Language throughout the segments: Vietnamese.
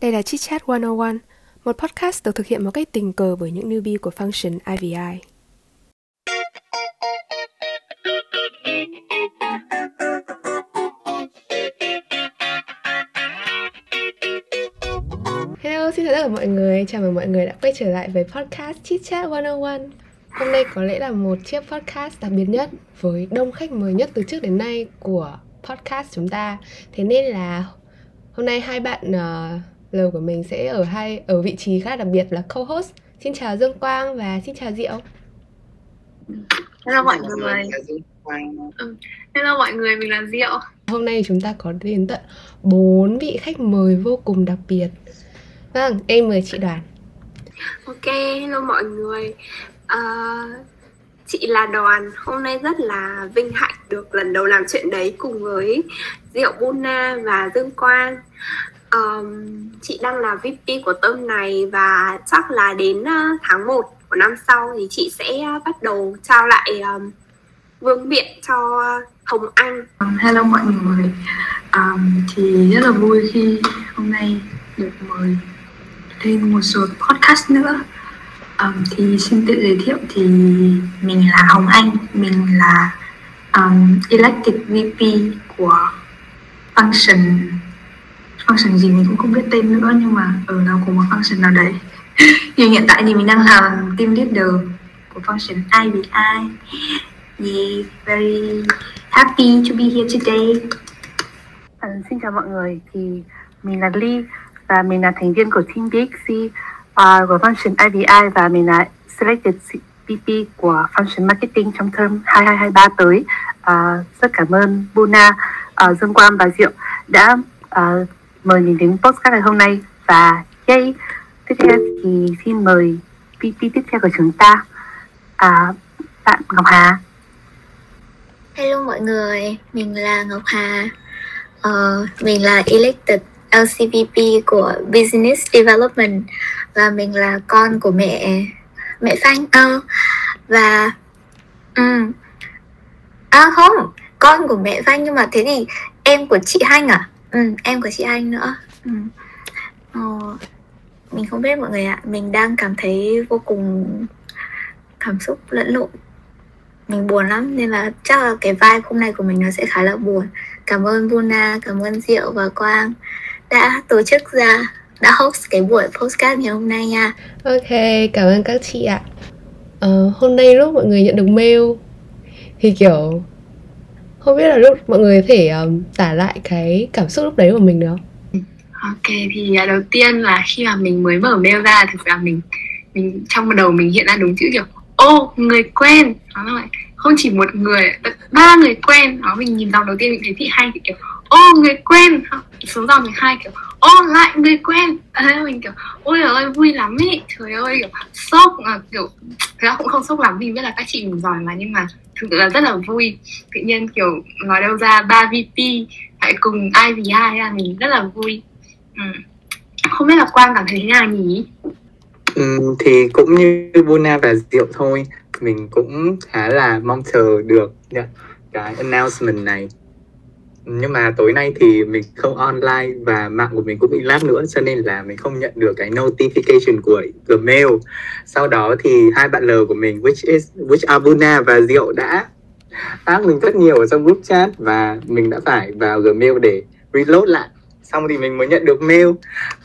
Đây là Chit Chat 101, một podcast được thực hiện một cách tình cờ bởi những newbie của function IVI. Hello, xin chào tất cả mọi người. Chào mừng mọi người đã quay trở lại với podcast Chit Chat 101. Hôm nay có lẽ là một chiếc podcast đặc biệt nhất với đông khách mời nhất từ trước đến nay của podcast chúng ta. Thế nên là hôm nay hai bạn uh, lời của mình sẽ ở hai ở vị trí khá đặc biệt là co-host. Xin chào Dương Quang và xin chào Diệu. Hello mọi người. Ừ. Hello mọi người, mình là Diệu. Hôm nay chúng ta có đến tận bốn vị khách mời vô cùng đặc biệt. Vâng, em mời chị Đoàn. Ok, hello mọi người. Uh, chị là Đoàn. Hôm nay rất là vinh hạnh được lần đầu làm chuyện đấy cùng với Diệu Buna và Dương Quang. Um, chị đang là VP của tôm này và chắc là đến uh, tháng 1 của năm sau thì chị sẽ uh, bắt đầu trao lại um, vương miện cho Hồng Anh. Hello mọi người. Um, thì rất là vui khi hôm nay được mời lên một số podcast nữa. Um, thì xin tự giới thiệu thì mình là Hồng Anh, mình là um, elected VP của function function gì mình cũng không biết tên nữa nhưng mà ở ừ, nào cùng một function nào đấy. Thì hiện tại thì mình đang làm team leader của function IBI yeah, very happy to be here today. À, xin chào mọi người. Thì mình là Ly và mình là thành viên của team DXC uh, à, của function IBI và mình là selected VP của function marketing trong term 2223 tới. Uh, rất cảm ơn Buna, uh, Dương Quang và Diệu đã uh, mời mình đến postcard ngày hôm nay. Và yay tiếp theo thì xin mời PT tiếp theo của chúng ta. À, bạn Ngọc Hà. Hello mọi người, mình là Ngọc Hà. Uh, Mình là elected LCVP của Business Development Và mình là con của mẹ mẹ Phan uh, ờ, Và um, À không, con của mẹ Phan nhưng mà thế thì em của chị Hanh à? Ừ, em của chị anh nữa. Ừ. ờ, mình không biết mọi người ạ. Mình đang cảm thấy vô cùng cảm xúc lẫn lộn. Mình buồn lắm nên là chắc là cái vibe hôm nay của mình nó sẽ khá là buồn. Cảm ơn Buna cảm ơn Diệu và Quang đã tổ chức ra đã host cái buổi postcard ngày hôm nay nha. Ok cảm ơn các chị ạ. À, hôm nay lúc mọi người nhận được mail thì kiểu không biết là lúc mọi người có thể um, tả lại cái cảm xúc lúc đấy của mình được không? Ok thì à, đầu tiên là khi mà mình mới mở mail ra thực ra mình mình trong đầu mình hiện ra đúng chữ kiểu ô người quen. Đó là không chỉ một người ba người quen. Đó mình nhìn dòng đầu tiên mình thấy thị hay thì kiểu ô người quen. Xuống dòng mình hai kiểu ô lại người quen. À, mình kiểu ôi trời ơi vui lắm ý. Trời ơi kiểu sốc à, kiểu thực ra cũng không sốc lắm vì biết là các chị mình giỏi mà nhưng mà thực sự là rất là vui. Tự nhiên kiểu nói đâu ra ba vp lại cùng IVI là mình rất là vui. Ừ. không biết là quang cảm thấy thế nào nhỉ? Ừ, thì cũng như Buna và Diệu thôi mình cũng khá là mong chờ được cái announcement này nhưng mà tối nay thì mình không online và mạng của mình cũng bị lag nữa, cho nên là mình không nhận được cái notification của Gmail sau đó thì hai bạn L của mình, which is, which Abuna và Diệu đã tác mình rất nhiều ở trong group chat và mình đã phải vào Gmail để reload lại. Xong thì mình mới nhận được mail.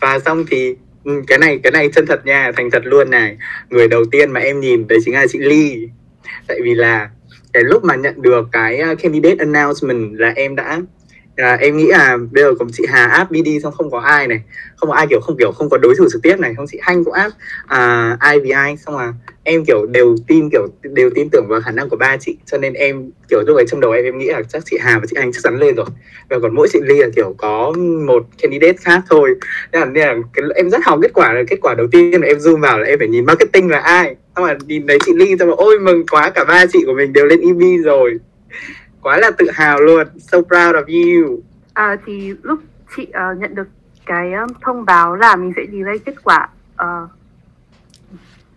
Và xong thì ừ, cái này cái này chân thật nha, thành thật luôn này. Người đầu tiên mà em nhìn đấy chính là chị Ly. Tại vì là cái lúc mà nhận được cái uh, candidate announcement là em đã à, em nghĩ là bây giờ cùng chị Hà áp BD xong không có ai này. Không có ai kiểu không kiểu không có đối thủ trực tiếp này. Không chị Hanh cũng áp à, IVI xong là em kiểu đều tin kiểu đều tin tưởng vào khả năng của ba chị. Cho nên em kiểu lúc ấy trong đầu em em nghĩ là chắc chị Hà và chị Anh chắc chắn lên rồi. Và còn mỗi chị Ly là kiểu có một candidate khác thôi. Nên là, nên là cái, em rất hào kết quả là kết quả đầu tiên là em zoom vào là em phải nhìn marketing là ai. Xong mà nhìn thấy chị Ly xong là ôi mừng quá cả ba chị của mình đều lên EV rồi quá là tự hào luôn. So proud of you. À, thì lúc chị uh, nhận được cái um, thông báo là mình sẽ delay kết quả uh,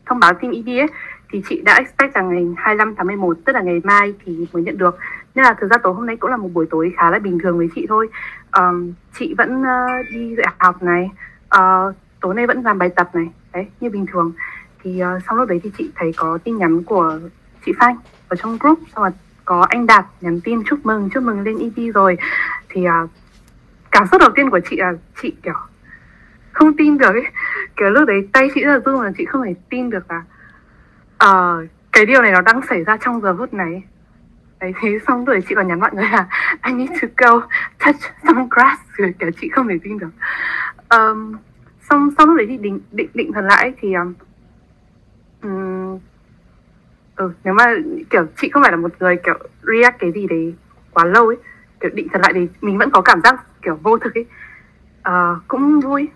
thông báo team ED ấy thì chị đã expect rằng ngày 25 tháng 11 tức là ngày mai thì mới nhận được. Nên là thực ra tối hôm nay cũng là một buổi tối khá là bình thường với chị thôi. Um, chị vẫn uh, đi dạy học này uh, tối nay vẫn làm bài tập này đấy như bình thường. Thì uh, sau lúc đấy thì chị thấy có tin nhắn của chị Phanh ở trong group xong rồi có anh Đạt nhắn tin chúc mừng chúc mừng lên EP rồi. Thì uh, cảm xúc đầu tiên của chị là chị kiểu không tin được ấy. kiểu lúc đấy tay chị rất là run là chị không thể tin được là uh, cái điều này nó đang xảy ra trong giờ phút này. Đấy thế xong rồi chị còn nhắn mọi người là I need to go touch some grass. Rồi kiểu chị không thể tin được. Um, xong xong lúc đấy thì định định định thần lại thì um, ừ, nếu mà kiểu chị không phải là một người kiểu react cái gì đấy quá lâu ấy kiểu định thật lại thì mình vẫn có cảm giác kiểu vô thực ấy. Uh, cũng vui.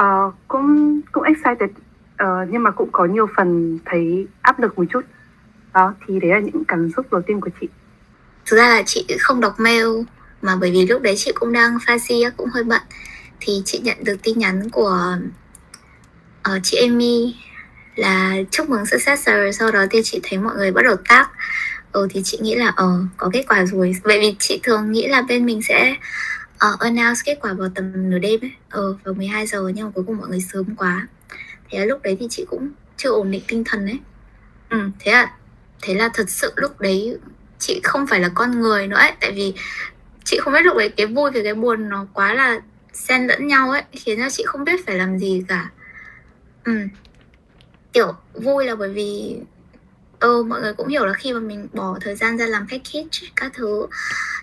Uh, cũng cũng excited. Uh, nhưng mà cũng có nhiều phần thấy áp lực một chút. Đó thì đấy là những cảm xúc đầu tiên của chị. Thực ra là chị không đọc mail mà bởi vì lúc đấy chị cũng đang pha si cũng hơi bận. Thì chị nhận được tin nhắn của uh, chị Amy là chúc mừng successor sau đó thì chị thấy mọi người bắt đầu tác ừ thì chị nghĩ là ờ uh, có kết quả rồi. Vậy vì chị thường nghĩ là bên mình sẽ uh, announce kết quả vào tầm nửa đêm ấy. Ờ uh, vào 12 giờ nhưng mà cuối cùng mọi người sớm quá. Thế là lúc đấy thì chị cũng chưa ổn định tinh thần ấy. Ừ thế là thế là thật sự lúc đấy chị không phải là con người nữa ấy. Tại vì chị không biết lúc đấy cái vui và cái buồn nó quá là xen lẫn nhau ấy khiến cho chị không biết phải làm gì cả. Ừ kiểu vui là bởi vì ừ, mọi người cũng hiểu là khi mà mình bỏ thời gian ra làm package các thứ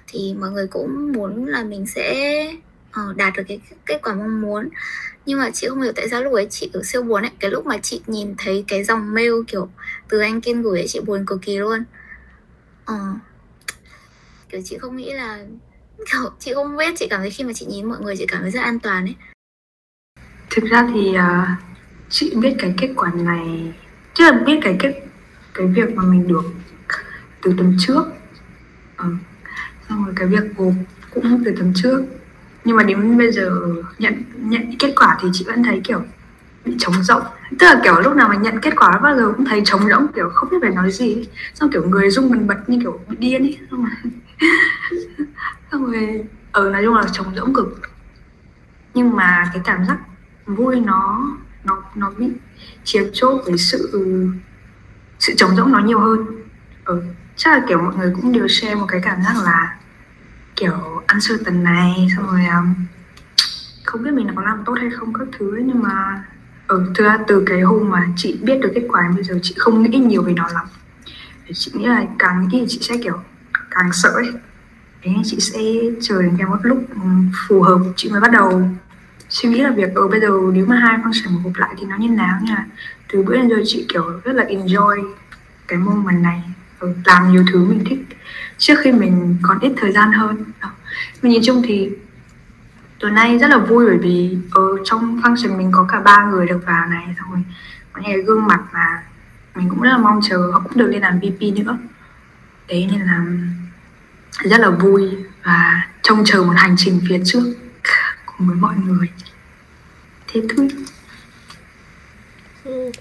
thì mọi người cũng muốn là mình sẽ uh, đạt được cái kết quả mong muốn. Nhưng mà chị không hiểu tại sao lúc ấy chị kiểu siêu buồn ấy cái lúc mà chị nhìn thấy cái dòng mail kiểu từ anh kiên gửi ấy chị buồn cực kỳ luôn. Ờ kiểu chị không nghĩ là kiểu chị không biết chị cảm thấy khi mà chị nhìn mọi người chị cảm thấy rất an toàn ấy. Thực ra thì uh, chị biết cái kết quả này chứ là biết cái kết cái việc mà mình được từ tuần trước. Ừ. xong rồi cái việc gộp cũng từ tuần trước. Nhưng mà đến bây giờ nhận nhận kết quả thì chị vẫn thấy kiểu bị trống rỗng. Tức là kiểu lúc nào mà nhận kết quả bao giờ cũng thấy trống rỗng kiểu không biết phải nói gì xong kiểu người rung bần bật như kiểu bị điên ấy. Xong rồi xong rồi ở ừ, nói chung là trống rỗng cực. Nhưng mà cái cảm giác vui nó nó nó bị chiếm chỗ với sự sự trống rỗng nó nhiều hơn. Ừ. chắc là kiểu mọi người cũng đều share một cái cảm giác là kiểu ăn sơ tần này xong rồi um, không biết mình có làm tốt hay không các thứ ấy, nhưng mà ở ừ, thực ra từ cái hôm mà chị biết được kết quả bây giờ chị không nghĩ nhiều về nó lắm. Chị nghĩ là càng nghĩ thì chị sẽ kiểu càng sợ ấy. Thế nên chị sẽ chờ đến cái một lúc ừ, phù hợp chị mới bắt đầu suy nghĩ là việc ở bây giờ nếu mà hai function gộp lại thì nó như nào nha. Từ bữa đến giờ chị, kiểu, rất là enjoy cái moment này. Ừ, làm nhiều thứ mình thích trước khi mình còn ít thời gian hơn. Mình nhìn chung thì tuần nay rất là vui bởi vì ở trong function mình có cả ba người được vào này rồi. Có những cái gương mặt mà mình cũng rất là mong chờ, họ cũng được lên làm VP nữa. Đấy, nên là rất là vui và trông chờ một hành trình phía trước cùng với mọi người thế thôi. Ừ.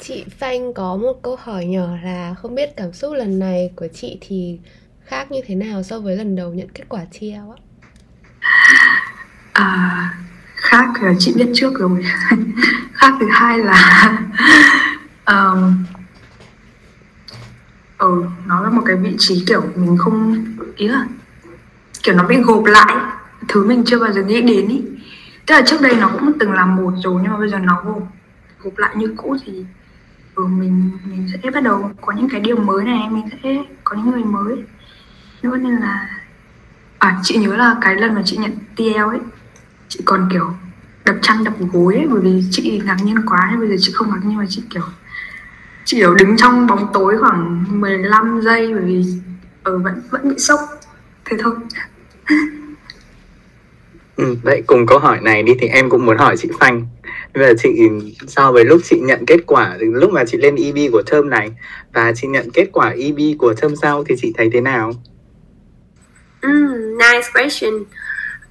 chị Phanh có một câu hỏi nhỏ là không biết cảm xúc lần này của chị thì khác như thế nào so với lần đầu nhận kết quả treo á à, khác là chị biết trước rồi. Khác thứ hai là um, ừ, nó là một cái vị trí kiểu mình không ý là kiểu nó bị gộp lại. Thứ mình chưa bao giờ nghĩ đến ý tức là trước đây nó cũng từng làm một rồi nhưng mà bây giờ nó gộp gộp lại như cũ thì ừ, mình mình sẽ bắt đầu có những cái điều mới này mình sẽ có những người mới. Nữa nên là à chị nhớ là cái lần mà chị nhận TL ấy chị còn kiểu đập chăn đập gối ấy bởi vì chị ngạc nhiên quá nên bây giờ chị không ngạc nhiên mà chị kiểu chị kiểu đứng trong bóng tối khoảng 15 giây bởi vì ở ừ, vẫn vẫn bị sốc. Thế thôi. ừ, vậy cùng câu hỏi này đi thì em cũng muốn hỏi chị Phanh Bây giờ chị so với lúc chị nhận kết quả lúc mà chị lên EB của thơm này và chị nhận kết quả EB của thơm sau thì chị thấy thế nào? Mm, nice question.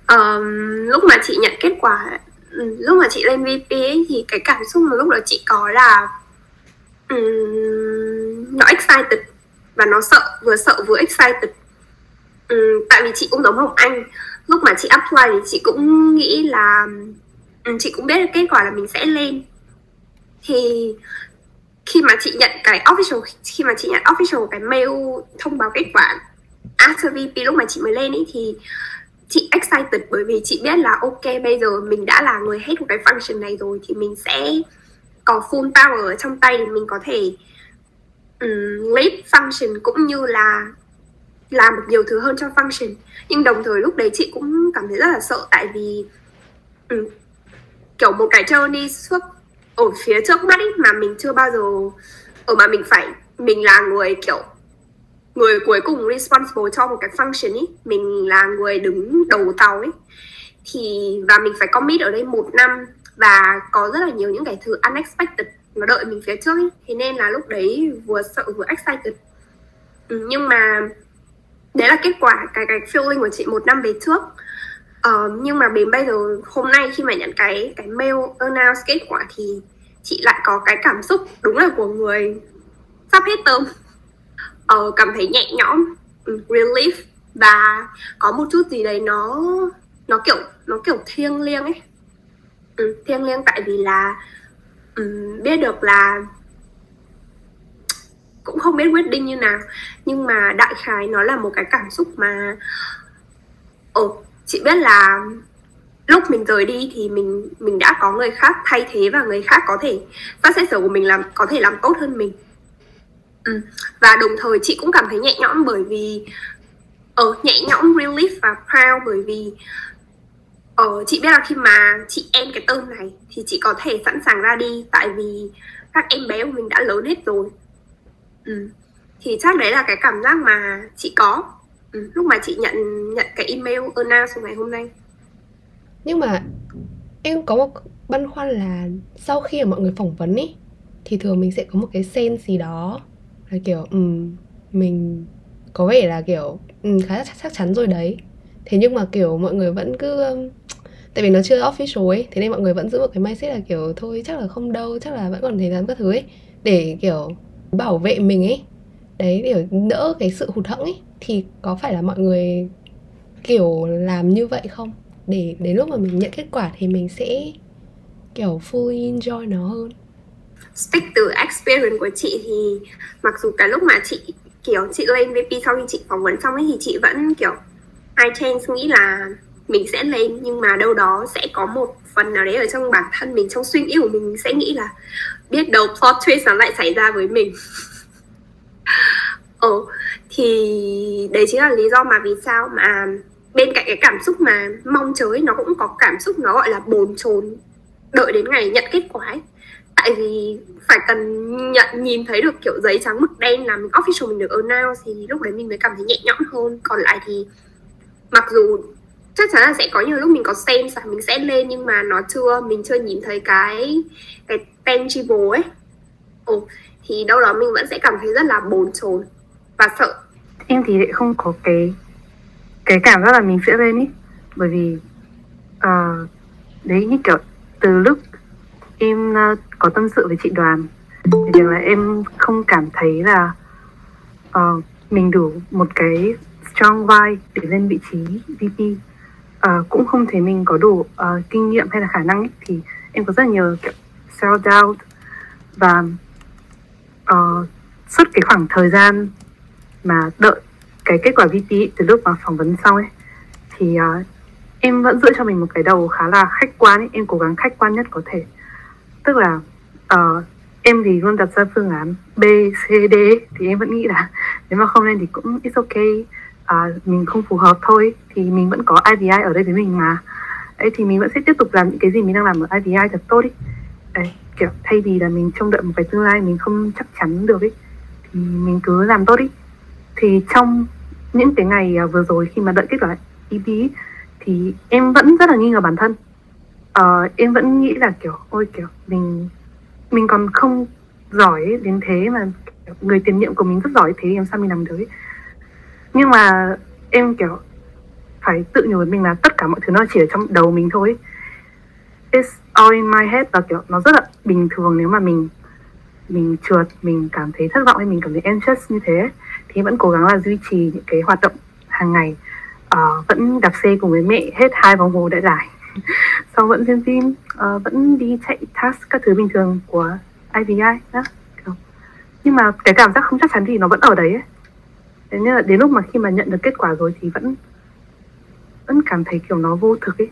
Um, lúc mà chị nhận kết quả ừ, lúc mà chị lên VP ấy, thì cái cảm xúc mà lúc đó chị có là um, nó excited và nó sợ vừa sợ vừa excited um, tại vì chị cũng giống Hồng Anh lúc mà chị apply thì chị cũng nghĩ là ừ, chị cũng biết kết quả là mình sẽ lên. Thì khi mà chị nhận cái official khi mà chị nhận official cái mail thông báo kết quả after VP lúc mà chị mới lên ý thì chị excited bởi vì chị biết là ok bây giờ mình đã là người hết một cái function này rồi thì mình sẽ có full power ở trong tay thì mình có thể um, lead function cũng như là làm được nhiều thứ hơn cho function. Nhưng đồng thời lúc đấy chị cũng cảm thấy rất là sợ tại vì ừ, kiểu một cái journey suốt ở phía trước mắt ý, mà mình chưa bao giờ ở mà mình phải mình là người kiểu người cuối cùng responsible cho một cái function ý. Mình là người đứng đầu tàu ấy thì và mình phải commit ở đây một năm và có rất là nhiều những cái thứ unexpected nó đợi mình phía trước ấy. thế nên là lúc đấy vừa sợ vừa excited. Ừ, nhưng mà đấy là kết quả cái cái feeling của chị một năm về trước. Uh, nhưng mà đến bây giờ hôm nay khi mà nhận cái cái mail announce kết quả thì chị lại có cái cảm xúc đúng là của người sắp hết tôm uh, ờ, cảm thấy nhẹ nhõm ừ, relief và có một chút gì đấy nó nó kiểu nó kiểu thiêng liêng ấy. Ừ, thiêng liêng tại vì là um, biết được là cũng không biết quyết định như nào nhưng mà đại khái nó là một cái cảm xúc mà ồ chị biết là lúc mình rời đi thì mình mình đã có người khác thay thế và người khác có thể các xét sở của mình làm, có thể làm tốt hơn mình ừ. và đồng thời chị cũng cảm thấy nhẹ nhõm bởi vì ở nhẹ nhõm, relief và proud bởi vì ở chị biết là khi mà chị em cái tên này thì chị có thể sẵn sàng ra đi tại vì các em bé của mình đã lớn hết rồi ừ. thì chắc đấy là cái cảm giác mà chị có ừ. lúc mà chị nhận nhận cái email announce ngày hôm nay nhưng mà em có một băn khoăn là sau khi mà mọi người phỏng vấn ý thì thường mình sẽ có một cái sense gì đó là kiểu um, mình có vẻ là kiểu um, khá là chắc chắn rồi đấy thế nhưng mà kiểu mọi người vẫn cứ um, tại vì nó chưa official ấy thế nên mọi người vẫn giữ một cái mindset là kiểu thôi chắc là không đâu chắc là vẫn còn thể làm các thứ ấy để kiểu bảo vệ mình ấy. Đấy, để đỡ cái sự hụt hẫng ấy. Thì có phải là mọi người kiểu làm như vậy không? Để, đến lúc mà mình nhận kết quả thì mình sẽ kiểu fully enjoy nó hơn. Speak từ experience của chị thì mặc dù cả lúc mà chị, kiểu, chị lên VP sau khi chị phỏng vấn xong ấy thì chị vẫn kiểu I chance nghĩ là mình sẽ lên nhưng mà đâu đó sẽ có một phần nào đấy ở trong bản thân mình trong suy nghĩ của mình sẽ nghĩ là biết đâu plot twist nó lại xảy ra với mình ờ thì đấy chính là lý do mà vì sao mà bên cạnh cái cảm xúc mà mong chờ ấy, nó cũng có cảm xúc nó gọi là bồn chồn đợi đến ngày nhận kết quả ấy. tại vì phải cần nhận nhìn thấy được kiểu giấy trắng mực đen là mình official mình được announce thì lúc đấy mình mới cảm thấy nhẹ nhõm hơn còn lại thì mặc dù chắc chắn là sẽ có nhiều lúc mình có xem và mình sẽ lên nhưng mà nó chưa mình chưa nhìn thấy cái cái tangible ấy. Ồ, thì đâu đó mình vẫn sẽ cảm thấy rất là bồn chồn và sợ. Em thì lại không có cái cái cảm giác là mình sẽ lên ý. Bởi vì uh, đấy như kiểu từ lúc em uh, có tâm sự với chị đoàn thì là em không cảm thấy là uh, mình đủ một cái strong vai để lên vị trí VP uh, cũng không thấy mình có đủ uh, kinh nghiệm hay là khả năng ấy, thì em có rất nhiều kiểu self doubt và uh, suốt cái khoảng thời gian mà đợi cái kết quả VP từ lúc mà phỏng vấn xong ấy thì uh, em vẫn giữ cho mình một cái đầu khá là khách quan ấy. em cố gắng khách quan nhất có thể tức là uh, em thì luôn đặt ra phương án B, C, D thì em vẫn nghĩ là nếu mà không lên thì cũng it's okay à, mình không phù hợp thôi thì mình vẫn có IVI ở đây với mình mà. Ấy thì mình vẫn sẽ tiếp tục làm những cái gì mình đang làm ở IVI thật tốt đi đấy, kiểu thay vì là mình trông đợi một cái tương lai mình không chắc chắn được ấy thì mình cứ làm tốt đi thì trong những cái ngày à, vừa rồi khi mà đợi kết quả EP thì em vẫn rất là nghi ngờ bản thân. Uh, em vẫn nghĩ là kiểu ôi kiểu mình mình còn không giỏi đến thế mà người tiền nhiệm của mình rất giỏi thế làm sao mình làm được ấy nhưng mà em kiểu phải tự nhủ với mình là tất cả mọi thứ nó chỉ ở trong đầu mình thôi. It's all in my head và kiểu nó rất là bình thường nếu mà mình mình trượt mình cảm thấy thất vọng hay mình cảm thấy anxious như thế. Thì vẫn cố gắng là duy trì những cái hoạt động hàng ngày uh, vẫn đạp xe cùng với mẹ hết hai vòng hồ đại giải. Sau vẫn xem phim uh, vẫn đi chạy task các thứ bình thường của IVI đó nhưng mà cái cảm giác không chắc chắn thì nó vẫn ở đấy ấy. Thế nên là đến lúc mà khi mà nhận được kết quả rồi thì vẫn vẫn cảm thấy kiểu nó vô thực ấy.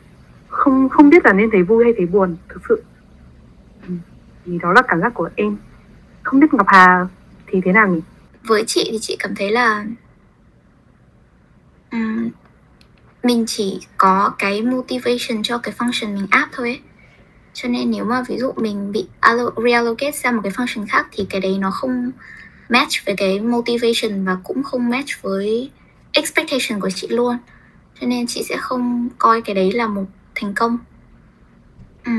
Không không biết là nên thấy vui hay thấy buồn thực sự. Ừ, thì đó là cảm giác của em. Không biết Ngọc Hà thì thế nào nhỉ? Với chị thì chị cảm thấy là um, mình chỉ có cái motivation cho cái function mình áp thôi ấy. cho nên nếu mà ví dụ mình bị reallocate sang một cái function khác thì cái đấy nó không match với cái motivation và cũng không match với expectation của chị luôn. Cho nên chị sẽ không coi cái đấy là một thành công. Ừ.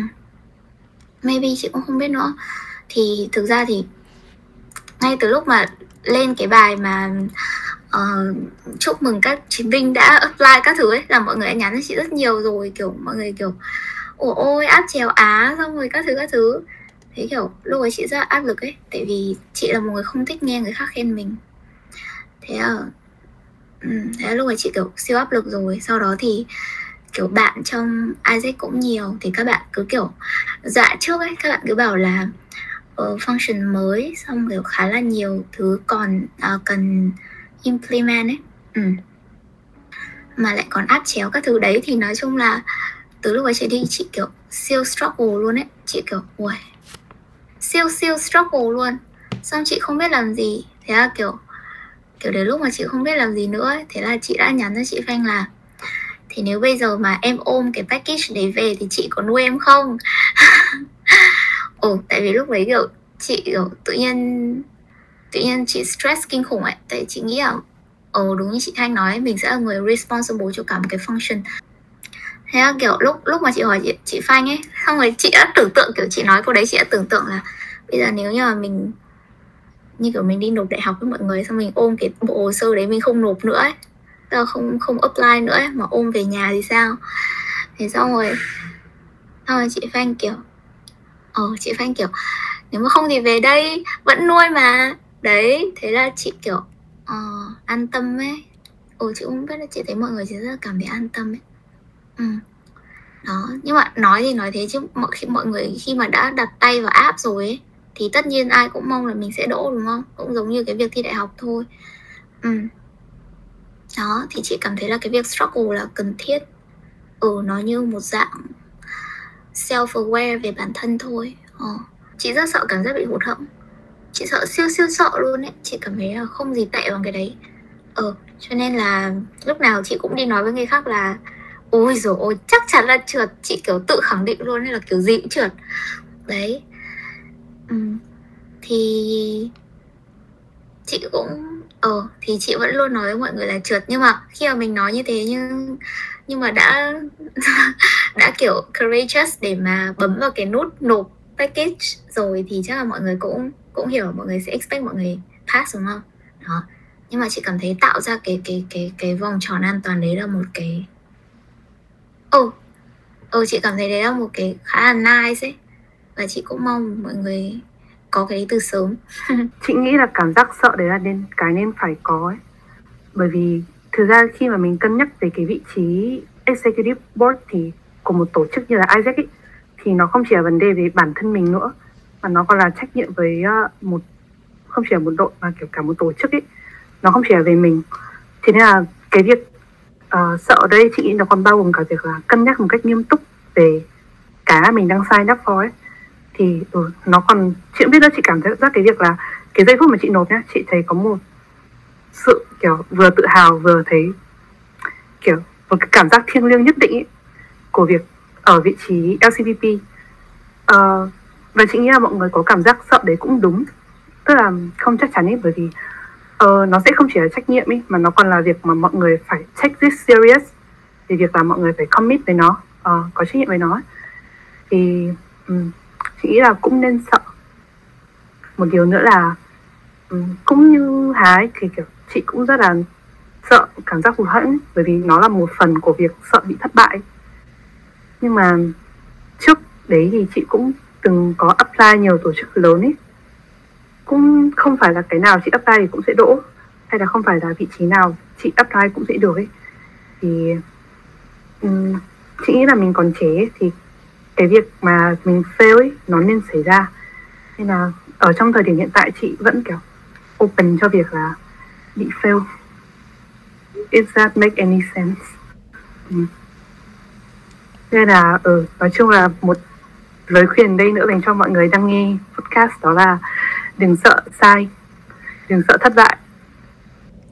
maybe chị cũng không biết nữa. Thì thực ra thì ngay từ lúc mà lên cái bài mà uh, chúc mừng các chiến binh đã apply các thứ ấy là mọi người đã nhắn cho chị rất nhiều rồi kiểu mọi người kiểu ủa ôi áp trèo á xong rồi các thứ các thứ thế kiểu lúc ấy chị rất là áp lực ấy tại vì chị là một người không thích nghe người khác khen mình. Thế à ừ, thế là lúc ấy chị kiểu siêu áp lực rồi. Sau đó thì kiểu bạn trong Isaac cũng nhiều. Thì các bạn cứ kiểu dạ trước ấy các bạn cứ bảo là uh, function mới xong kiểu khá là nhiều thứ còn uh, cần implement ấy. Ừ. mà lại còn áp chéo các thứ đấy. Thì nói chung là từ lúc ấy chị đi chị kiểu siêu struggle luôn ấy. Chị kiểu ui siêu siêu struggle luôn. Xong chị không biết làm gì. Thế là kiểu kiểu đến lúc mà chị không biết làm gì nữa ấy, thế là chị đã nhắn cho chị phanh là thì nếu bây giờ mà em ôm cái package đấy về thì chị có nuôi em không? Ồ tại vì lúc đấy kiểu chị kiểu tự nhiên tự nhiên chị stress kinh khủng ấy. Tại chị nghĩ là ồ đúng như chị thanh nói mình sẽ là người responsible cho cả một cái function thế là kiểu lúc lúc mà chị hỏi chị, chị phanh ấy xong rồi chị đã tưởng tượng kiểu chị nói câu đấy chị đã tưởng tượng là bây giờ nếu như mà mình như kiểu mình đi nộp đại học với mọi người xong mình ôm cái bộ hồ sơ đấy mình không nộp nữa ấy Tức không không apply nữa ấy, mà ôm về nhà thì sao? Thế xong rồi xong rồi chị phanh kiểu ờ chị phanh kiểu nếu mà không thì về đây vẫn nuôi mà. Đấy thế là chị kiểu uh, an tâm ấy. Ồ chị cũng biết là chị thấy mọi người chỉ rất là cảm thấy an tâm ấy ừ. đó, nhưng mà nói thì nói thế chứ, mọi khi, mọi người khi mà đã đặt tay vào app rồi ấy, thì tất nhiên ai cũng mong là mình sẽ đỗ, đúng không? Cũng giống như cái việc thi đại học thôi. Ừ. đó, thì chị cảm thấy là cái việc struggle là cần thiết. Ừ nó như một dạng self aware về bản thân thôi. Ờ. chị rất sợ cảm giác bị hụt hẫng. Chị sợ, siêu siêu sợ luôn ấy. Chị cảm thấy là không gì tệ bằng cái đấy. Ờ cho nên là lúc nào chị cũng đi nói với người khác là ôi rồi ôi, chắc chắn là trượt. Chị kiểu tự khẳng định luôn nên là kiểu gì cũng trượt. Đấy. Ừ. thì chị cũng ờ thì chị vẫn luôn nói với mọi người là trượt. Nhưng mà khi mà mình nói như thế nhưng nhưng mà đã đã kiểu courageous để mà bấm vào cái nút nộp package rồi thì chắc là mọi người cũng cũng hiểu, mọi người sẽ expect mọi người pass, đúng không? Đó. Nhưng mà chị cảm thấy tạo ra cái cái cái cái vòng tròn an toàn đấy là một cái ừ. Oh, ừ chị cảm thấy đấy là một cái khá là nice ấy. Và chị cũng mong mọi người có cái từ sớm. Chị nghĩ là cảm giác sợ đấy là nên cái nên phải có ấy. Bởi vì thực ra khi mà mình cân nhắc về cái vị trí executive board thì của một tổ chức như là Isaac ấy thì nó không chỉ là vấn đề về bản thân mình nữa mà nó còn là trách nhiệm với ờ, một không chỉ là một đội mà kiểu cả một tổ chức ấy nó không chỉ là về mình. Thế nên là cái việc uh, sợ đây chị nghĩ nó còn bao gồm cả việc là cân nhắc một cách nghiêm túc về cái mình đang sai đắp phói ấy. Thì ừ, nó còn chị cũng biết đó chị cảm thấy rất cái việc là cái giây phút mà chị nộp nhá chị thấy có một sự kiểu vừa tự hào vừa thấy kiểu một cái cảm giác thiêng liêng nhất định ấy, của việc ở vị trí LCVP uh, ờ, và chị nghĩ là mọi người có cảm giác sợ đấy cũng đúng. Tức là không chắc chắn ấy bởi vì uh, nó sẽ không chỉ là trách nhiệm ấy mà nó còn là việc mà mọi người phải take this serious. Thì việc là mọi người phải commit với nó uh, có trách nhiệm với nó. Thì um, chị nghĩ là cũng nên sợ. Một điều nữa là um, cũng như hái thì kiểu chị cũng rất là sợ cảm giác hụt hẫng bởi vì nó là một phần của việc sợ bị thất bại. Nhưng mà trước đấy thì chị cũng từng có apply nhiều tổ chức lớn ấy cũng không phải là cái nào chị apply thì cũng sẽ đỗ hay là không phải là vị trí nào chị apply cũng sẽ được ấy thì um, chị nghĩ là mình còn trẻ thì cái việc mà mình fail ấy nó nên xảy ra nên là ở trong thời điểm hiện tại chị vẫn kiểu open cho việc là bị fail Is that make any sense? Ừ. Nên là ừ, nói chung là một lời khuyên đây nữa dành cho mọi người đang nghe podcast đó là đừng sợ sai, đừng sợ thất bại.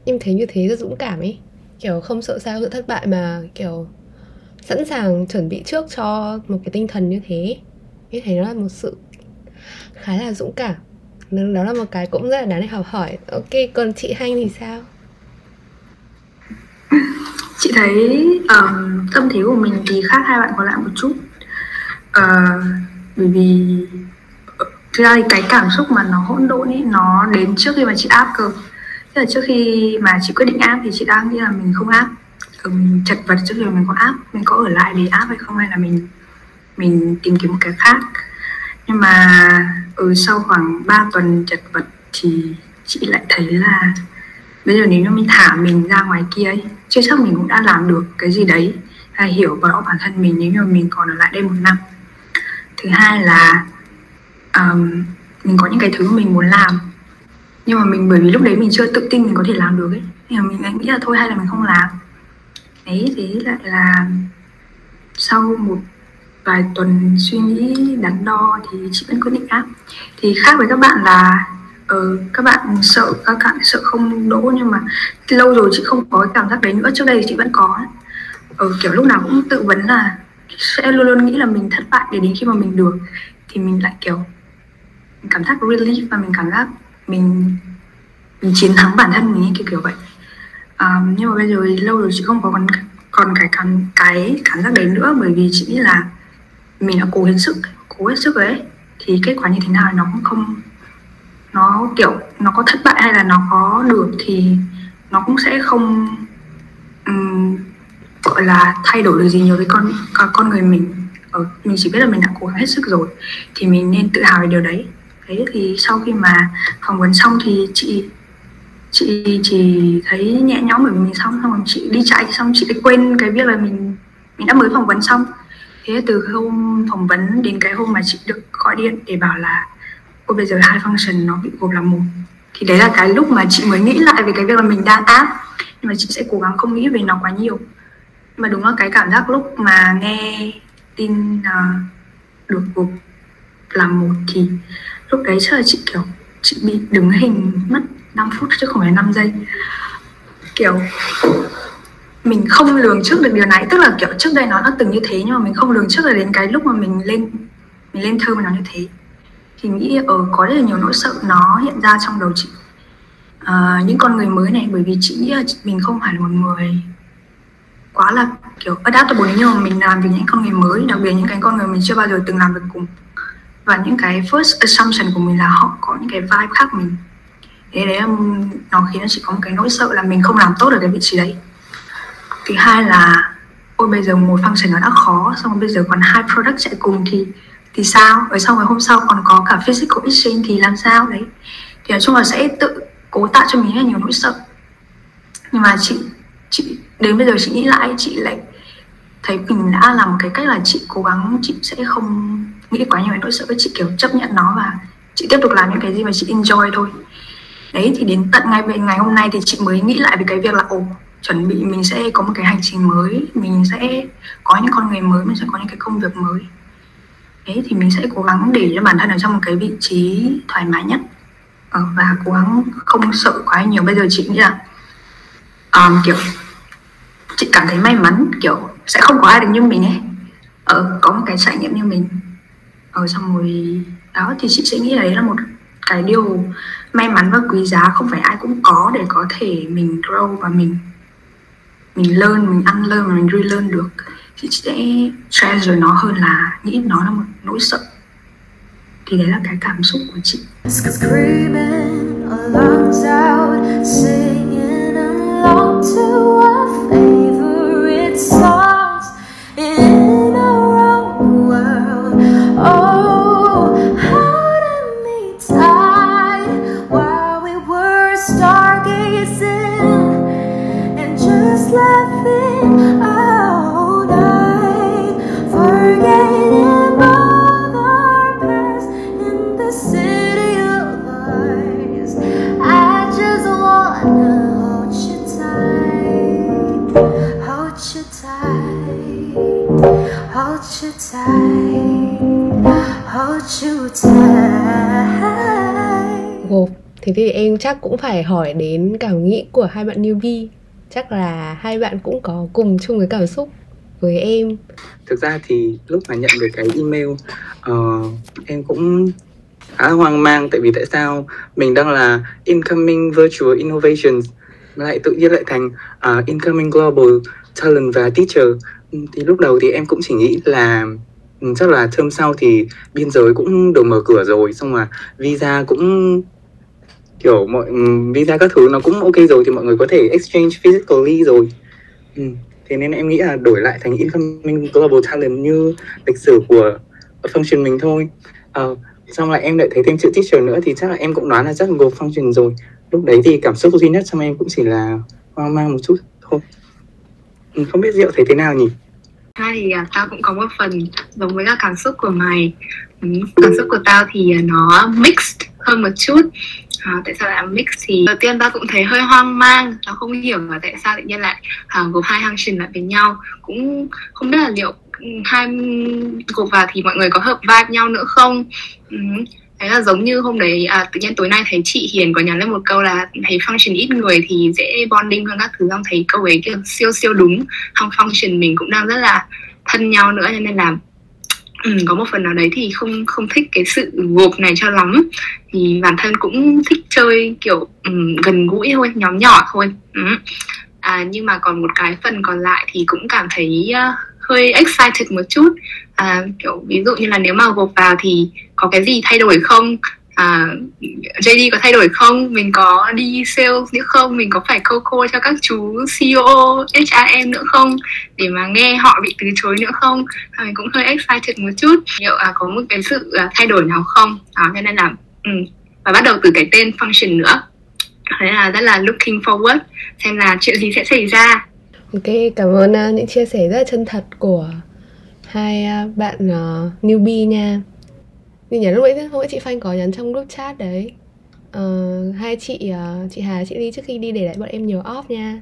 Em thấy như thế rất dũng cảm ấy Kiểu không sợ sao sợ thất bại mà kiểu sẵn sàng chuẩn bị trước cho một cái tinh thần như thế. Em thấy nó là một sự khá là dũng cảm. Đó là một cái cũng rất là đáng để học hỏi. Ok, còn chị Hanh thì sao? chị thấy um, tâm thế của mình thì khác hai bạn còn lại một chút. Uh, bởi vì thực ra thì cái cảm xúc mà nó hỗn độn ấy nó đến trước khi mà chị áp cơ. Tức là trước khi mà chị quyết định áp thì chị đang nghĩ là mình không áp. Mình chật vật trước khi mình có áp, mình có ở lại để áp hay không, hay là mình mình tìm kiếm một cái khác. Nhưng mà ở sau khoảng 3 tuần chật vật thì chị lại thấy là bây giờ nếu như mình thả mình ra ngoài kia ấy, chưa chắc mình cũng đã làm được cái gì đấy hay hiểu rõ bản thân mình nếu như mình còn ở lại đây một năm. Thứ hai là um, mình có những cái thứ mình muốn làm. Nhưng mà mình bởi vì lúc đấy mình chưa tự tin mình có thể làm được ấy. Nhưng mà mình nghĩ là thôi hay là mình không làm. Đấy thế lại là sau một vài tuần suy nghĩ đắn đo thì chị vẫn quyết định áp thì khác với các bạn là uh, các bạn sợ các bạn sợ không đỗ nhưng mà lâu rồi chị không có cái cảm giác đấy nữa. Trước đây thì chị vẫn có. Uh, kiểu lúc nào cũng tự vấn là sẽ luôn luôn nghĩ là mình thất bại để đến khi mà mình được. Thì mình lại kiểu cảm giác relief và mình cảm giác mình mình chiến thắng bản thân mình ấy, kiểu kiểu vậy. Um, nhưng mà bây giờ lâu rồi chị không có còn còn cái cảm cái cảm giác đấy nữa bởi vì chị nghĩ là mình đã cố hết sức cố hết sức rồi ấy. Thì kết quả như thế nào nó cũng không nó kiểu nó có thất bại hay là nó có được thì nó cũng sẽ không um, gọi là thay đổi được gì nhiều với con con người mình. Ở mình chỉ biết là mình đã cố gắng hết sức rồi thì mình nên tự hào về điều đấy thế thì sau khi mà phỏng vấn xong thì chị chị chỉ thấy nhẹ nhõm bởi vì mình xong xong rồi chị đi chạy xong chị quên cái việc là mình mình đã mới phỏng vấn xong. Thế từ hôm phỏng vấn đến cái hôm mà chị được gọi điện để bảo là cô bây giờ hai function nó bị gộp làm một. Thì đấy là cái lúc mà chị mới nghĩ lại về cái việc là mình đang áp nhưng mà chị sẽ cố gắng không nghĩ về nó quá nhiều. Nhưng mà đúng là cái cảm giác lúc mà nghe tin uh, được gộp làm một thì lúc đấy chắc là chị kiểu chị bị đứng hình mất 5 phút chứ không phải 5 giây. Kiểu mình không lường trước được điều này. Tức là kiểu trước đây nó đã từng như thế nhưng mà mình không lường trước là đến cái lúc mà mình lên mình lên thơ mà nó như thế. Thì nghĩ ở có rất là nhiều nỗi sợ nó hiện ra trong đầu chị. À, những con người mới này bởi vì chị nghĩ là mình không phải là một người quá là kiểu adaptable. Nhưng mà mình làm việc những con người mới đặc biệt những cái con người mình chưa bao giờ từng làm việc cùng và những cái first assumption của mình là họ có những cái vibe khác mình. Thế đấy nó khiến chị có một cái nỗi sợ là mình không làm tốt được cái vị trí đấy. Thứ hai là, ôi bây giờ một function nó đã khó, xong rồi bây giờ còn hai product chạy cùng thì thì sao? Rồi xong rồi hôm sau còn có cả physical exchange thì làm sao đấy? Thì nói chung là sẽ tự cố tạo cho mình rất là nhiều nỗi sợ. Nhưng mà chị chị, đến bây giờ chị nghĩ lại, chị lại thấy mình đã làm một cái cách là chị cố gắng, chị sẽ không nghĩ quá nhiều về nỗi sợ chị kiểu chấp nhận nó và chị tiếp tục làm những cái gì mà chị enjoy thôi. Đấy thì đến tận ngày ngày hôm nay thì chị mới nghĩ lại về cái việc là ồ chuẩn bị mình sẽ có một cái hành trình mới mình sẽ có những con người mới mình sẽ có những cái công việc mới. Đấy thì mình sẽ cố gắng để cho bản thân ở trong một cái vị trí thoải mái nhất. Ờ, và cố gắng không sợ quá nhiều. Bây giờ chị nghĩ là um, kiểu chị cảm thấy may mắn kiểu sẽ không có ai được như mình ấy. Ờ, có một cái trải nghiệm như mình ở ờ, xong rồi đó thì chị sẽ nghĩ là đấy là một cái điều may mắn và quý giá. Không phải ai cũng có để có thể mình grow và mình mình learn mình ăn learn và mình relearn được. Thì chị sẽ treasure nó hơn là nghĩ nó là một nỗi sợ. Thì đấy là cái cảm xúc của chị. Cũng phải hỏi đến cảm nghĩ của hai bạn newbie. Chắc là hai bạn cũng có cùng chung cái cảm xúc với em. Thực ra thì lúc mà nhận được cái email uh, em cũng khá hoang mang tại vì tại sao mình đang là incoming virtual innovations lại tự nhiên lại thành uh, incoming global talent và teacher. Thì lúc đầu thì em cũng chỉ nghĩ là ừ, chắc là term sau thì biên giới cũng được mở cửa rồi xong mà visa cũng kiểu mọi ừ, visa các thứ nó cũng ok rồi thì mọi người có thể exchange physically rồi. Ừ. thế nên em nghĩ là đổi lại thành incoming global talent như lịch sử của function mình thôi. À, xong lại em lại thấy thêm chữ teacher nữa thì chắc là em cũng đoán là chắc là go function rồi. Lúc đấy thì cảm xúc duy nhất trong em cũng chỉ là hoang mang một chút thôi. Ừ, không biết diệu thấy thế nào nhỉ? Ha thì à, tao cũng có một phần giống với các cảm xúc của mày. Ừ, cảm xúc của tao thì à, nó mixed hơn một chút à, tại sao lại mix thì đầu tiên ta cũng thấy hơi hoang mang ta không hiểu là tại sao tự nhiên lại à, gộp hai function lại với nhau. Cũng không biết là liệu ừ, hai gộp vào thì mọi người có hợp vibe nhau nữa không? Ừ. Đấy là giống như hôm đấy à, tự nhiên tối nay thấy chị Hiền có nhắn lên một câu là thấy function ít người thì dễ bonding hơn các thứ. Xong thấy câu ấy kiểu siêu siêu đúng. Không function mình cũng đang rất là thân nhau nữa cho nên là có một phần nào đấy thì không không thích cái sự gộp này cho lắm. Thì bản thân cũng thích chơi kiểu um, gần gũi thôi nhóm nhỏ thôi. Ừ. à, nhưng mà còn một cái phần còn lại thì cũng cảm thấy uh, hơi excited một chút. À, kiểu ví dụ như là nếu mà gộp vào thì có cái gì thay đổi không? À, JD có thay đổi không? Mình có đi sales nữa không? Mình có phải câu cô cho các chú CEO HRM nữa không? Để mà nghe họ bị từ chối nữa không? À, mình cũng hơi excited một chút. Liệu à, có một cái sự à, thay đổi nào không? Đó cho nên là ừ. và bắt đầu từ cái tên function nữa. Thế là rất là looking forward xem là chuyện gì sẽ xảy ra. Ok, cảm ơn uh, những chia sẻ rất là chân thật của hai uh, bạn uh, newbie nha. Mình nhắn lúc nãy hôm chị Phanh có nhắn trong group chat đấy. Uh, Hai chị, uh, chị Hà, chị Ly trước khi đi để lại bọn em nhiều off nha.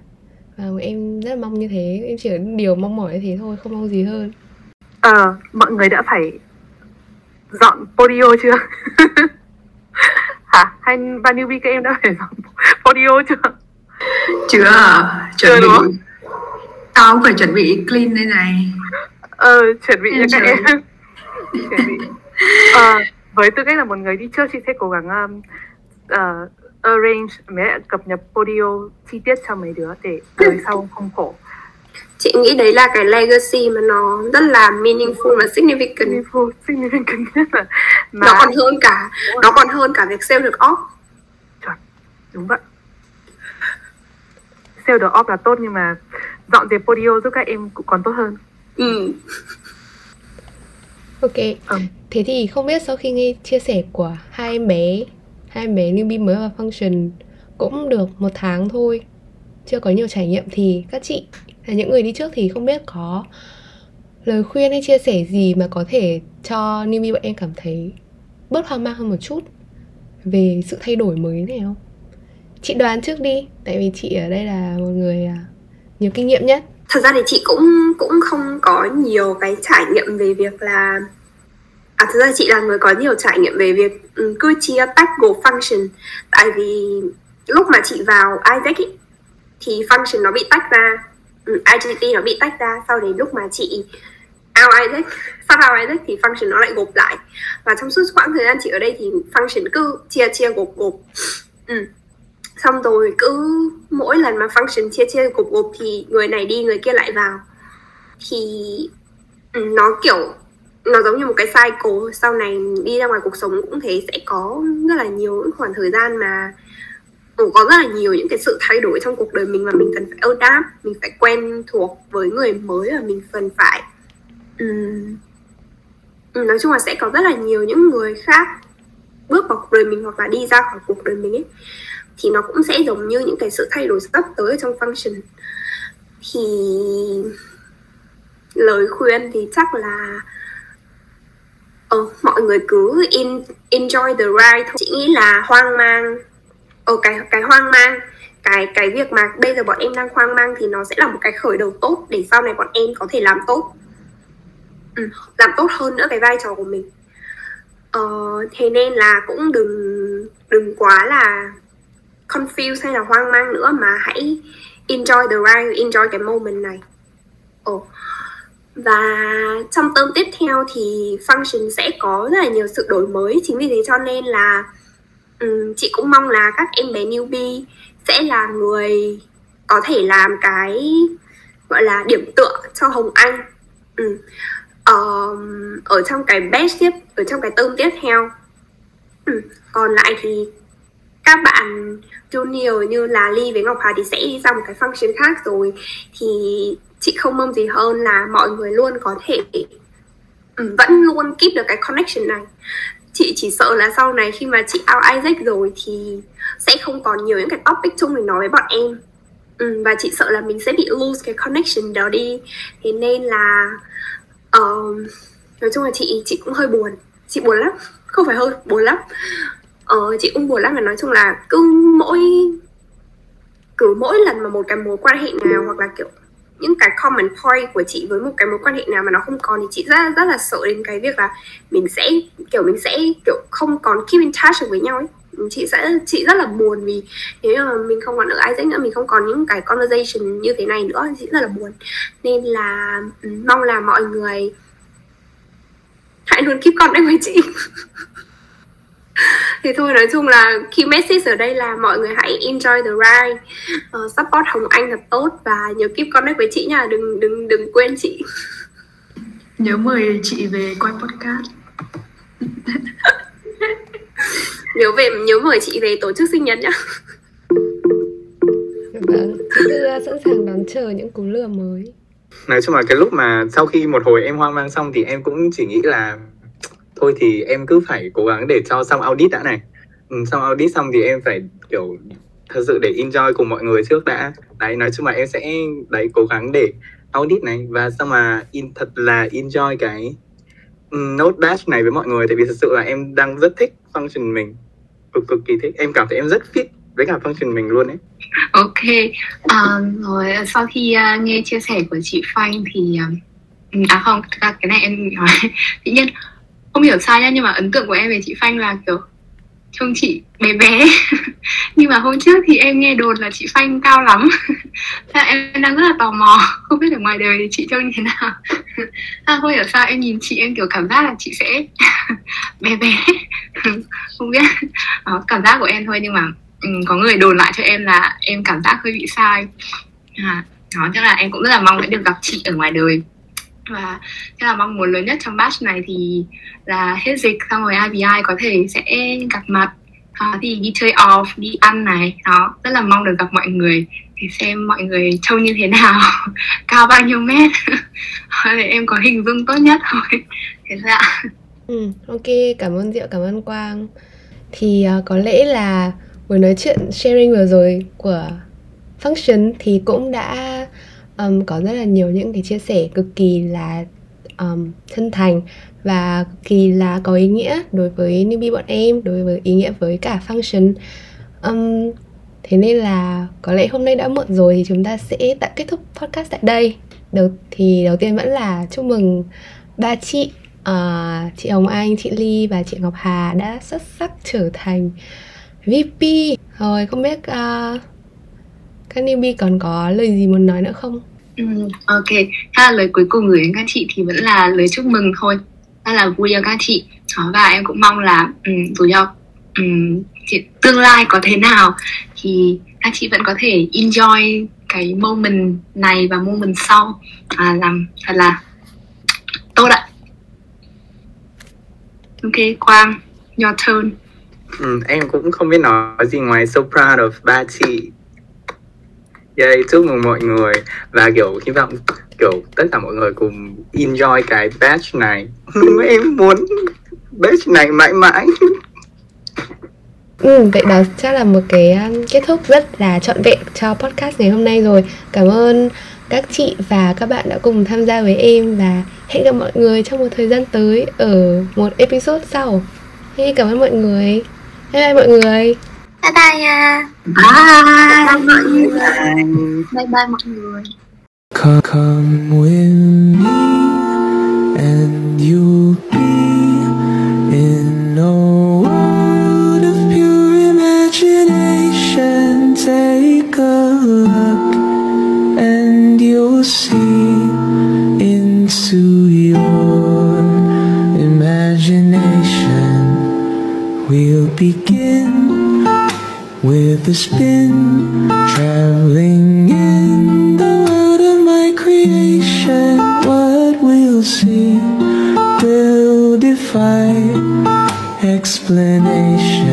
Và em rất là mong như thế, em chỉ có điều mong mỏi như thế thôi, không mong gì hơn. Ờ, uh, mọi người đã phải dọn podio chưa? Hả? Hai ba newbie các em đã phải dọn podio chưa? Chưa, chuẩn bị. tao cũng phải chuẩn bị clean đây này. Ờ chuẩn bị cho các em. Chuẩn bị ờ, với tư cách là một người đi trước chị sẽ cố gắng um, uh, arrange mấy cập nhật audio chi tiết cho mấy đứa để đời sau không khổ. Chị nghĩ đấy là cái legacy mà nó rất là meaningful và significant. Meaningful, significant mà... nó còn hơn cả nó còn hơn cả việc sale được off. Chuẩn đúng vậy. Sale được off là tốt nhưng mà dọn dẹp podio giúp các em cũng còn tốt hơn. Ừ. Ok. Ừ thế thì không biết sau khi nghe chia sẻ của hai em bé, hai em bé newbie mới vào function cũng được một tháng thôi, chưa có nhiều trải nghiệm, thì các chị là những người đi trước thì không biết có lời khuyên hay chia sẻ gì mà có thể cho newbie bọn em cảm thấy bớt hoang mang hơn một chút về sự thay đổi mới này không? Chị đoán trước đi, tại vì chị ở đây là một người à, nhiều kinh nghiệm nhất. Thật ra thì chị cũng cũng không có nhiều cái trải nghiệm về việc là à thật ra chị là người có nhiều trải nghiệm về việc um, cứ chia tách gộp function. Tại vì lúc mà chị vào Isaac ý, thì function nó bị tách ra ừ, um, IGT nó bị tách ra. Sau đến lúc mà chị out Isaac sau out Isaac thì function nó lại gộp lại. Và trong suốt quãng thời gian chị ở đây thì function cứ chia chia gộp gộp. Um. xong rồi cứ mỗi lần mà function chia chia gộp gộp thì người này đi người kia lại vào. Thì um, nó kiểu nó giống như một cái cycle. Sau này đi ra ngoài cuộc sống cũng thế sẽ có rất là nhiều những khoảng thời gian mà cũng có rất là nhiều những cái sự thay đổi trong cuộc đời mình và mình cần phải adapt mình phải quen thuộc với người mới và mình cần phải. Um, nói chung là sẽ có rất là nhiều những người khác bước vào cuộc đời mình hoặc là đi ra khỏi cuộc đời mình ấy. Thì nó cũng sẽ giống như những cái sự thay đổi sắp tới trong function. Thì lời khuyên thì chắc là ừ, mọi người cứ in, enjoy the ride thôi. Chị nghĩ là hoang mang. Ờ, cái cái hoang mang cái cái việc mà bây giờ bọn em đang hoang mang thì nó sẽ là một cái khởi đầu tốt để sau này bọn em có thể làm tốt. Ừ, làm tốt hơn nữa cái vai trò của mình. Ờ, thế nên là cũng đừng đừng quá là confused hay là hoang mang nữa mà hãy enjoy the ride enjoy cái moment này. Oh và trong term tiếp theo thì function sẽ có rất là nhiều sự đổi mới. Chính vì thế cho nên là um, chị cũng mong là các em bé newbie sẽ là người có thể làm cái gọi là điểm tựa cho Hồng Anh. Um, um, ở trong cái batch tiếp ở trong cái term tiếp theo. Um, còn lại thì các bạn junior như là Ly với Ngọc Hà thì sẽ đi ra một cái function khác rồi. Thì chị không mong gì hơn là mọi người luôn có thể ừ, vẫn luôn keep được cái connection này. Chị chỉ sợ là sau này khi mà chị out Isaac rồi thì sẽ không còn nhiều những cái topic chung để nói với bọn em. Ừ, và chị sợ là mình sẽ bị lose cái connection đó đi. Thế nên là uh, nói chung là chị chị cũng hơi buồn. Chị buồn lắm không phải hơi buồn lắm. Ờ, chị cũng buồn lắm và nói chung là cứ mỗi cứ mỗi lần mà một cái mối quan hệ nào hoặc là kiểu những cái common point của chị với một cái mối quan hệ nào mà nó không còn thì chị rất rất là sợ đến cái việc là mình sẽ, kiểu mình sẽ, kiểu không còn keep in touch được với nhau ấy. Chị sẽ, chị rất là buồn vì nếu mà mình không còn ở Isaac nữa, mình không còn những cái conversation như thế này nữa, chị rất là buồn. Nên là mong là mọi người hãy luôn keep contact với chị. thì thôi nói chung là key message ở đây là mọi người hãy enjoy the ride. Uh, support hồng anh thật tốt và nhớ keep connect với chị nha đừng đừng đừng quên chị. Nhớ mời chị về quay podcast. Nhớ về nhớ mời chị về tổ chức sinh nhật nhá. Vâng chị cứ sẵn sàng đón chờ những cú lừa mới. Nói chung là cái lúc mà sau khi một hồi em hoang mang xong thì em cũng chỉ nghĩ là thôi thì em cứ phải cố gắng để cho xong audit đã này. Ừ, xong audit xong thì em phải kiểu thật sự để enjoy cùng mọi người trước đã. Đấy nói chung là em sẽ đấy cố gắng để audit này. Và xong mà in thật là enjoy cái um, node dash này với mọi người. Tại vì thật sự là em đang rất thích function mình. Cực cực kỳ thích. Em cảm thấy em rất fit với cả function mình luôn ấy. Ok. Um, rồi sau khi uh, nghe chia sẻ của chị Phanh thì uh, à không cái này em nói tự nhiên không hiểu sai nhá nhưng mà ấn tượng của em về chị Phanh là kiểu trông chị bé bé. Nhưng mà hôm trước thì em nghe đồn là chị Phanh cao lắm. Thế em đang rất là tò mò không biết ở ngoài đời thì chị trông như thế nào. À, không hiểu sao em nhìn chị em kiểu cảm giác là chị sẽ bé bé. Không biết. Đó, cảm giác của em thôi nhưng mà um, có người đồn lại cho em là em cảm giác hơi bị sai. À, đó chắc là em cũng rất là mong sẽ được gặp chị ở ngoài đời và thế là mong muốn lớn nhất trong batch này thì là hết dịch xong rồi IBI có thể sẽ gặp mặt. Đó, thì đi chơi off đi ăn này đó. Rất là mong được gặp mọi người để xem mọi người trông như thế nào. Cao bao nhiêu mét. Để em có hình dung tốt nhất thôi. Thế ra ừ, ok cảm ơn diệu cảm ơn quang. Thì uh, có lẽ là buổi nói chuyện sharing vừa rồi của function thì cũng đã um, có rất là nhiều những cái chia sẻ cực kỳ là um, chân thành và cực kỳ là có ý nghĩa đối với newbie bọn em đối với ý nghĩa với cả function. Um, thế nên là có lẽ hôm nay đã muộn rồi thì chúng ta sẽ tạm kết thúc podcast tại đây. Đầu thì đầu tiên vẫn là chúc mừng ba chị uh, chị Hồng Anh, chị Ly và chị Ngọc Hà đã xuất sắc trở thành VP rồi không biết uh, các newbie còn có lời gì muốn nói nữa không? Ừ, ok, thế là lời cuối cùng gửi đến các chị thì vẫn là lời chúc mừng thôi. Rất là vui cho các chị. Và em cũng mong là um, dù cho um, tương lai có thế nào Thì các chị vẫn có thể enjoy cái moment này và moment sau. À, Làm thật là tốt ạ. Ok, Quang, your turn. Ừ, Em cũng không biết nói gì ngoài so proud of ba chị Yay, chúc mừng mọi người. Và kiểu hy vọng kiểu tất cả mọi người cùng enjoy cái batch này. Em muốn batch này mãi mãi. Ừ, vậy đó chắc là một cái um, kết thúc rất là trọn vẹn cho podcast ngày hôm nay rồi. Cảm ơn các chị và các bạn đã cùng tham gia với em Và hẹn gặp mọi người trong một thời gian tới ở một episode sau. Hey, cảm ơn mọi người. Bye bye mọi người. bye bye nha bye bye mọi người bye mọi người come, come with me and you'll be in a world of pure imagination take a look and you'll see into your imagination we'll begin with a spin Traveling in the world of my creation What we'll see will defy explanation.